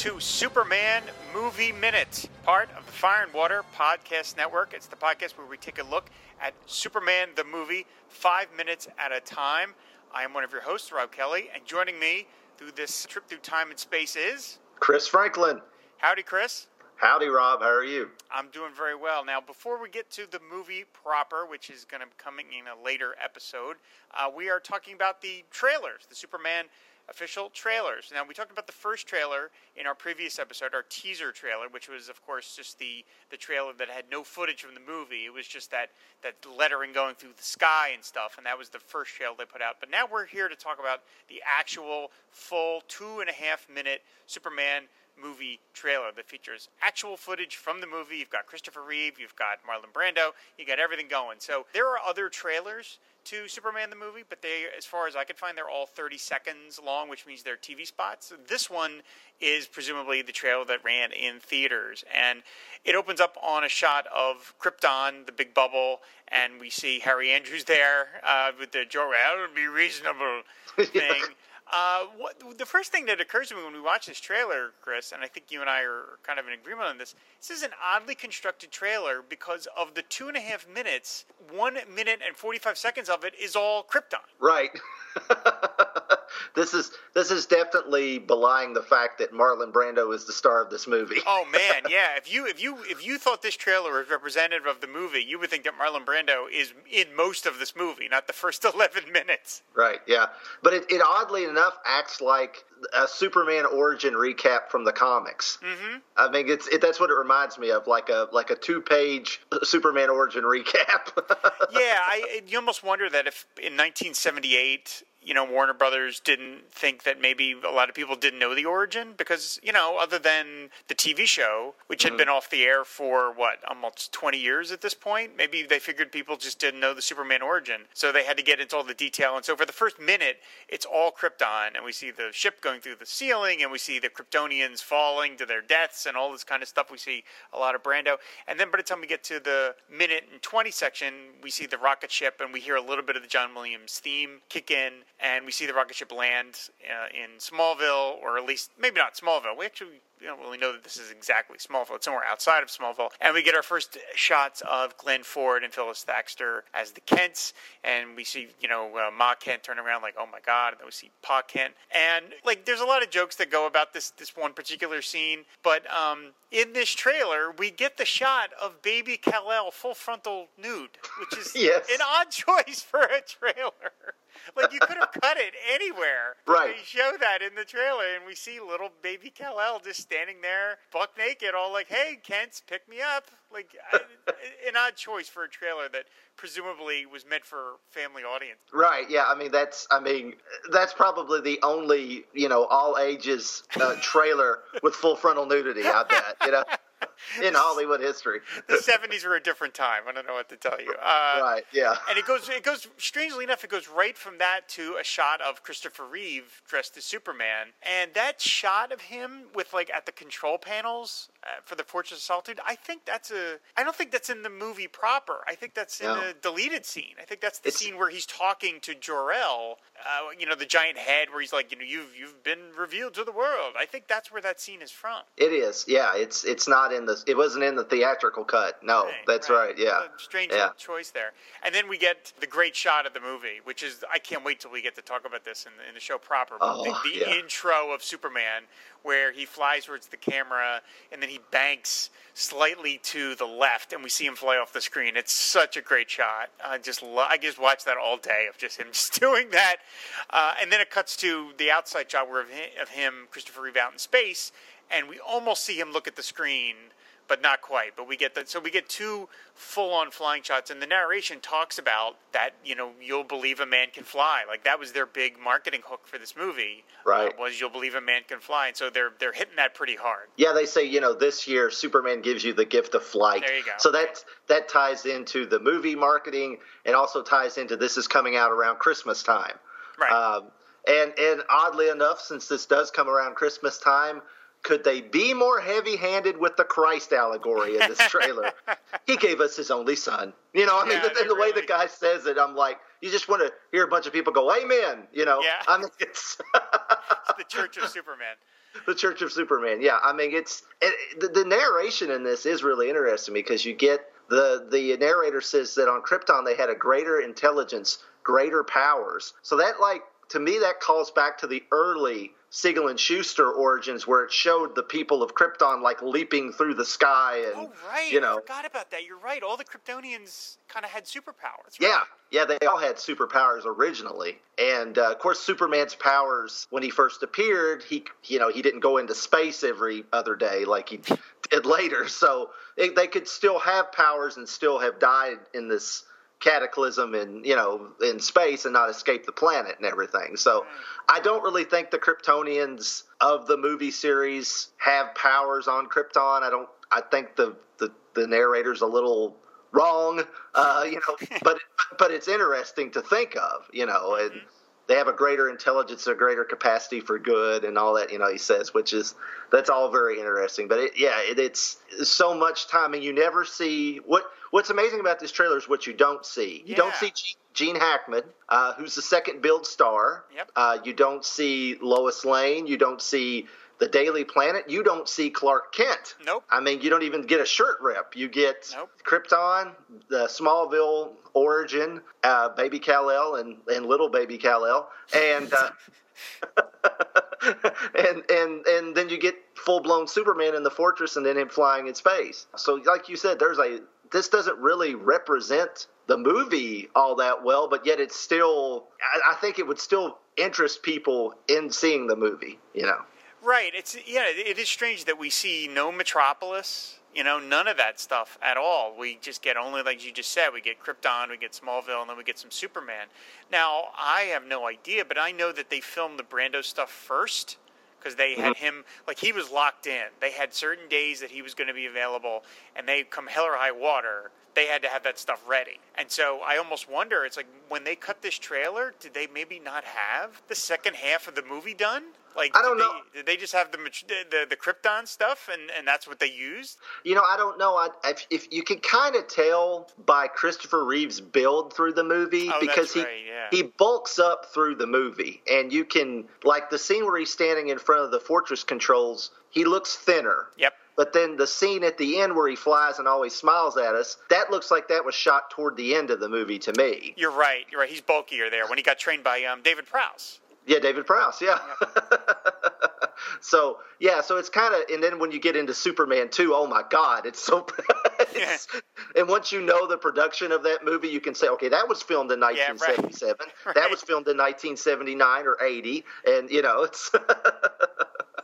to Superman Movie Minute, part of the Fire and Water Podcast Network. It's the podcast where we take a look at Superman the movie five minutes at a time. I am one of your hosts, Rob Kelly, and joining me through this trip through time and space is Chris Franklin. Howdy, Chris. Howdy, Rob. How are you? I'm doing very well. Now, before we get to the movie proper, which is going to be coming in a later episode, uh, we are talking about the trailers, the Superman official trailers. Now, we talked about the first trailer in our previous episode, our teaser trailer, which was, of course, just the, the trailer that had no footage from the movie. It was just that, that lettering going through the sky and stuff, and that was the first trailer they put out. But now we're here to talk about the actual full two and a half minute Superman movie trailer that features actual footage from the movie. You've got Christopher Reeve, you've got Marlon Brando, you got everything going. So there are other trailers to Superman the movie, but they, as far as I could find, they're all 30 seconds long, which means they're TV spots. This one is presumably the trailer that ran in theaters, and it opens up on a shot of Krypton, the big bubble, and we see Harry Andrews there uh, with the Joe, that would be reasonable thing. Uh, what, the first thing that occurs to me when we watch this trailer, Chris, and I think you and I are kind of in agreement on this, this is an oddly constructed trailer because of the two and a half minutes, one minute and 45 seconds of it is all Krypton. Right. this is this is definitely belying the fact that Marlon Brando is the star of this movie. oh man, yeah. If you if you if you thought this trailer was representative of the movie, you would think that Marlon Brando is in most of this movie, not the first 11 minutes. Right. Yeah. But it, it oddly enough acts like a Superman origin recap from the comics. Mm-hmm. I mean, it's it, that's what it reminds me of, like a like a two page Superman origin recap. yeah, I you almost wonder that if in 1978 you know Warner Brothers didn't think that maybe a lot of people didn't know the origin because you know other than the TV show which had mm-hmm. been off the air for what almost 20 years at this point maybe they figured people just didn't know the Superman origin. So they had to get into all the detail. And so for the first minute it's all Krypton and we see the ship going through the ceiling and we see the Kryptonians falling to their deaths and all this kind of stuff. We see a lot of Brando. And then by the time we get to the minute and 20 section we see the rocket ship and we hear a little bit of the John Williams theme kick in and we see the rocket ship land uh, in Smallville, or at least maybe not Smallville. We actually we don't really know that this is exactly Smallville. It's somewhere outside of Smallville. And we get our first shots of Glenn Ford and Phyllis Thaxter as the Kents. And we see, you know, uh, Ma Kent turn around like, oh my God. And then we see Pa Kent. And, like, there's a lot of jokes that go about this, this one particular scene. But um, in this trailer, we get the shot of baby Kal-El full frontal nude, which is yes. an odd choice for a trailer. Like you could have cut it anywhere. Right. They show that in the trailer, and we see little baby Kal-El just standing there, buck naked, all like, "Hey, Kent, pick me up." Like an odd choice for a trailer that presumably was meant for family audience. Right. Yeah. I mean, that's. I mean, that's probably the only you know all ages uh, trailer with full frontal nudity. I bet. You know. in Hollywood history. the seventies were a different time. I don't know what to tell you. Uh, right. Yeah. And it goes. It goes. Strangely enough, it goes right from that to a shot of Christopher Reeve dressed as Superman, and that shot of him with like at the control panels uh, for the Fortress of Solitude. I think that's a. I don't think that's in the movie proper. I think that's in no. a deleted scene. I think that's the it's, scene where he's talking to Jor El. Uh, you know, the giant head where he's like, you know, you've you've been revealed to the world. I think that's where that scene is from. It is. Yeah. It's it's not in the the. It wasn't in the theatrical cut. No, right, that's right. right. Yeah, strange yeah. choice there. And then we get the great shot of the movie, which is I can't wait till we get to talk about this in the, in the show proper. Oh, the, the yeah. intro of Superman, where he flies towards the camera and then he banks slightly to the left, and we see him fly off the screen. It's such a great shot. I just lo- I just watched that all day of just him just doing that, uh, and then it cuts to the outside shot where of him, of him Christopher Reeve out in space, and we almost see him look at the screen but not quite. But we get that. So we get two full-on flying shots, and the narration talks about that. You know, you'll believe a man can fly. Like that was their big marketing hook for this movie. Right. Uh, was you'll believe a man can fly, and so they're they're hitting that pretty hard. Yeah, they say you know this year Superman gives you the gift of flight. There you go. So that that ties into the movie marketing, and also ties into this is coming out around Christmas time. Right. Um, and and oddly enough, since this does come around Christmas time, could they be more heavy-handed with the Christ allegory in this trailer? he gave us his only son. You know, I mean, yeah, the, the way the guy says it, I'm like, you just want to hear a bunch of people go, "Amen." You know, yeah. I mean, it's, it's the Church of Superman. the Church of Superman. Yeah, I mean it's it, the, the narration in this is really interesting because you get the the narrator says that on Krypton they had a greater intelligence, greater powers. So that like to me that calls back to the early Siegel and Shuster origins, where it showed the people of Krypton like leaping through the sky, and oh right, you know, I forgot about that. You're right. All the Kryptonians kind of had superpowers. Right? Yeah, yeah, they all had superpowers originally, and uh, of course, Superman's powers when he first appeared, he you know he didn't go into space every other day like he did later, so they, they could still have powers and still have died in this cataclysm in you know in space and not escape the planet and everything. So I don't really think the Kryptonians of the movie series have powers on Krypton. I don't. I think the the, the narrator's a little wrong. Uh, you know, but but it's interesting to think of. You know, and. Mm-hmm they have a greater intelligence, a greater capacity for good, and all that. You know, he says, which is that's all very interesting. But it, yeah, it, it's so much time, and you never see what what's amazing about this trailer is what you don't see. You Yeah. don't see Gene, Hackman, uh, who's the second build star. Yep. Uh, you don't see Lois Lane. You don't see the Daily Planet. You don't see Clark Kent. Nope. I mean, you don't even get a shirt rip. You get Nope. Krypton, the Smallville origin, uh, Baby Kal-El, and, and little Baby Kal-El, and uh, and and and then you get full blown Superman in the fortress, and then him flying in space. So, like you said, there's a this doesn't really represent the movie all that well, but yet it's still. I, I think it would still interest people in seeing the movie. You know. Right. It's yeah. It is strange that we see no Metropolis. You know, none of that stuff at all. We just get only, like you just said, we get Krypton, we get Smallville, and then we get some Superman. Now, I have no idea, but I know that they filmed the Brando stuff first because they had mm-hmm. him like he was locked in. They had certain days that he was going to be available, and they come hell or high water. They had to have that stuff ready, and so I almost wonder. It's like when they cut this trailer, did they maybe not have the second half of the movie done? Like I don't did know. They, did they just have the the the, the Krypton stuff, and and that's what they used? You know, I don't know. I, if, if you can kind of tell by Christopher Reeve's build through the movie Oh, because he right, yeah. he bulks up through the movie, and you can like the scene where he's standing in front of the fortress controls. He looks thinner. Yep. But then the scene at the end where he flies and always smiles at us, that looks like that was shot toward the end of the movie to me. You're right. You're right. He's bulkier there when he got trained by um, David Prowse. Yeah, David Prowse. Yeah. so yeah, so it's kind of, and then when you get into Superman 2, oh my God, it's so. it's, and once you know the production of that movie, you can say, okay, that was filmed in Yeah, right. 1977. Right. That was filmed in 1979 or 80, and you know, it's.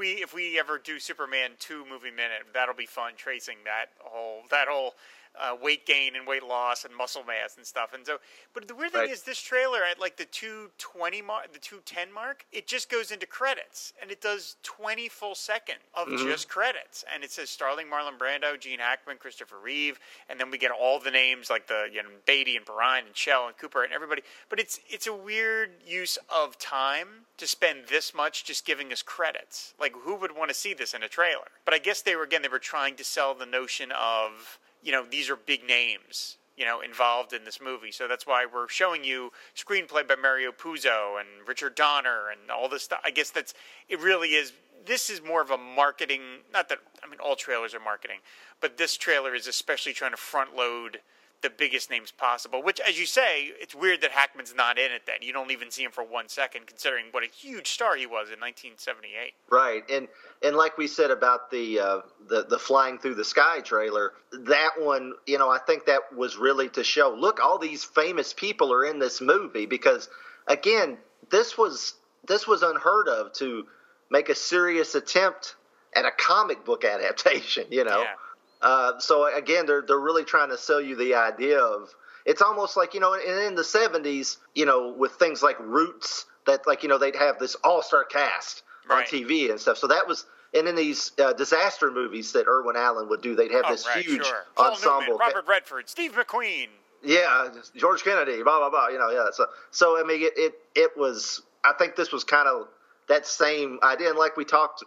We if we ever do Superman two movie minute, that'll be fun tracing that whole that whole uh, weight gain and weight loss and muscle mass and stuff. And so, but the weird thing Right. is, this trailer at like the two twenty mark, the two ten mark, it just goes into credits and it does twenty full second of just credits, and it says Starling, Marlon Brando, Gene Hackman, Christopher Reeve, and then we get all the names like the you know Beatty and Perrine and Schell and Cooper and everybody. But it's it's a weird use of time to spend this much just giving us credits. Like who would want to see this in a trailer? But I guess they were again they were trying to sell the notion of you know these are big names you know involved in this movie. So that's why we're showing you screenplay by Mario Puzo and Richard Donner and all this stuff. I guess that's it. Really is. This is more of a marketing. Not that I mean all trailers are marketing, but this trailer is especially trying to front load the biggest names possible. Which, as you say, it's weird that Hackman's not in it. Then you don't even see him for one second, considering what a huge star he was in 1978. Right, and and like we said about the uh, the the flying through the sky trailer, that one, you know, I think that was really to show, look, all these famous people are in this movie because, again, this was this was unheard of to make a serious attempt at a comic book adaptation, you know. Yeah. Uh, so again, they're they're really trying to sell you the idea of it's almost like you know in, in the '70s, you know, with things like Roots, that like you know they'd have this all-star cast on TV and stuff. So that was and in these uh, disaster movies that Irwin Allen would do, they'd have Oh, this right, huge sure. Ensemble. Newman, Robert Redford, Steve McQueen. Yeah, George Kennedy, blah blah blah. You know, yeah. So, so I mean, it it, it was. I think this was kind of that same idea, and like we talked.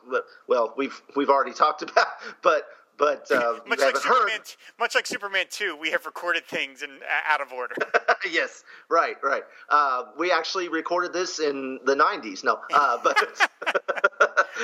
Well, we've we've already talked about, but but uh, you Much like haven't heard. Superman, much like Superman 2, we have recorded things in uh, out of order. yes, right, right. Uh, we actually recorded this in the '90s. No, uh, but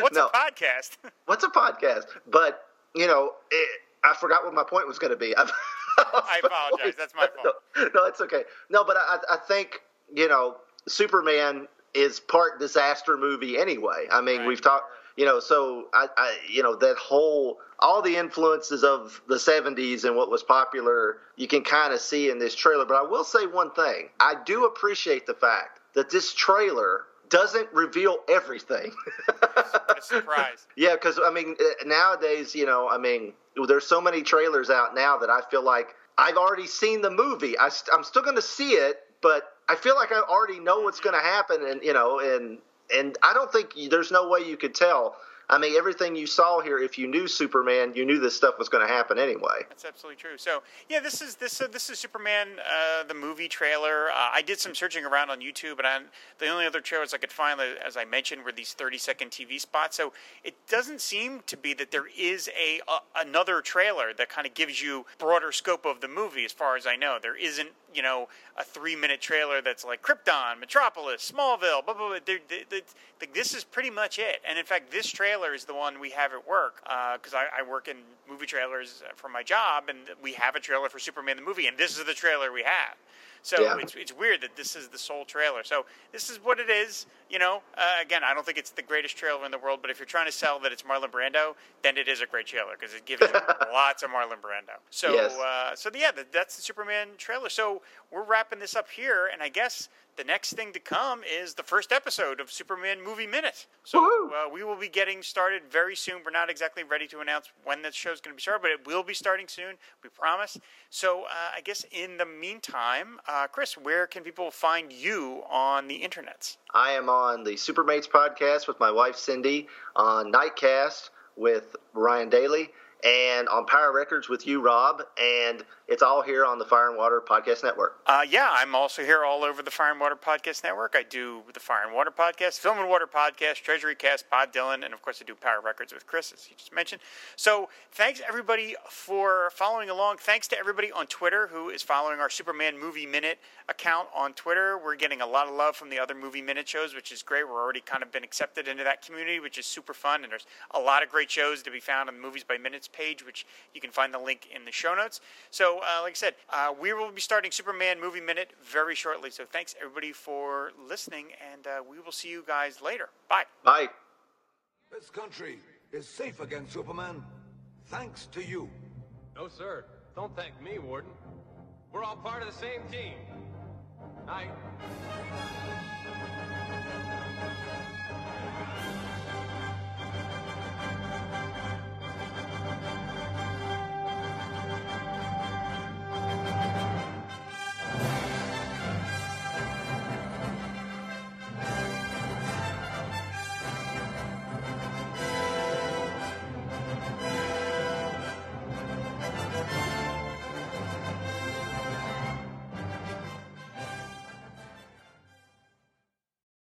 What's no. a podcast? What's a podcast? But you know, it, I forgot what my point was going to be. I apologize. That's my fault. No, no, it's okay. No, but I, I think you know, Superman is part disaster movie anyway. I mean, Right. we've talked, you know, so I, I, you know, that whole all the influences of the '70s and what was popular, you can kind of see in this trailer. But I will say one thing: I do appreciate the fact that this trailer doesn't reveal everything. Surprise. Yeah, because I mean, uh, nowadays, you know, I mean, there's so many trailers out now that I feel like I've already seen the movie. I, st- I'm still going to see it, but I feel like I already know what's going to happen, and you know, and and I don't think there's no way you could tell. I mean, everything you saw here, if you knew Superman, you knew this stuff was going to happen anyway. That's absolutely true. So yeah, this is this uh, this is Superman uh, the movie trailer. Uh, I did some searching around on YouTube, and the only other trailers I could find, uh, as I mentioned, were these thirty second TV spots. So it doesn't seem to be that there is a, another trailer that kind of gives you broader scope of the movie. As far as I know, there isn't you know a three minute trailer that's like Krypton, Metropolis, Smallville, blah blah. blah. There- there- like, this is pretty much it. And in fact, this trailer is the one we have at work because I, I work in movie trailers uh, for my job, and we have a trailer for Superman the movie, and this is the trailer we have. So Yeah. it's, it's weird that this is the sole trailer. So this is what it is. You know, uh, again, I don't think it's the greatest trailer in the world, but if you're trying to sell that it's Marlon Brando, then it is a great trailer because it gives you lots of Marlon Brando. So, Yes. uh, so yeah, that, that's the Superman trailer. So we're wrapping this up here, and I guess the next thing to come is the first episode of Superman Movie Minute. So uh, we will be getting started very soon. We're not exactly ready to announce when that show's going to be started, but it will be starting soon. We promise. So uh, I guess in the meantime, uh, Chris, where can people find you on the internets? I am on the Supermates podcast with my wife Cindy, on Nightcast with Ryan Daly, and on Power Records with you, Rob. And it's all here on the Fire and Water Podcast Network. Uh, yeah, I'm also here all over the Fire and Water Podcast Network. I do the Fire and Water Podcast, Film and Water Podcast, Treasury Cast, Pod Dylan, and of course I do Power Records with Chris, as you just mentioned. So thanks everybody for following along. Thanks to everybody on Twitter who is following our Superman Movie Minute account on Twitter. We're getting a lot of love from the other Movie Minute shows, which is great. We're already kind of been accepted into that community, which is super fun. And there's a lot of great shows to be found on the Movies by Minutes page, which you can find the link in the show notes. So, uh, like I said, uh, we will be starting Superman Movie Minute very shortly. So, thanks everybody for listening, and uh, we will see you guys later. Bye. Bye. This country is safe against Superman, thanks to you. No, sir. Don't thank me, Warden. We're all part of the same team. Night.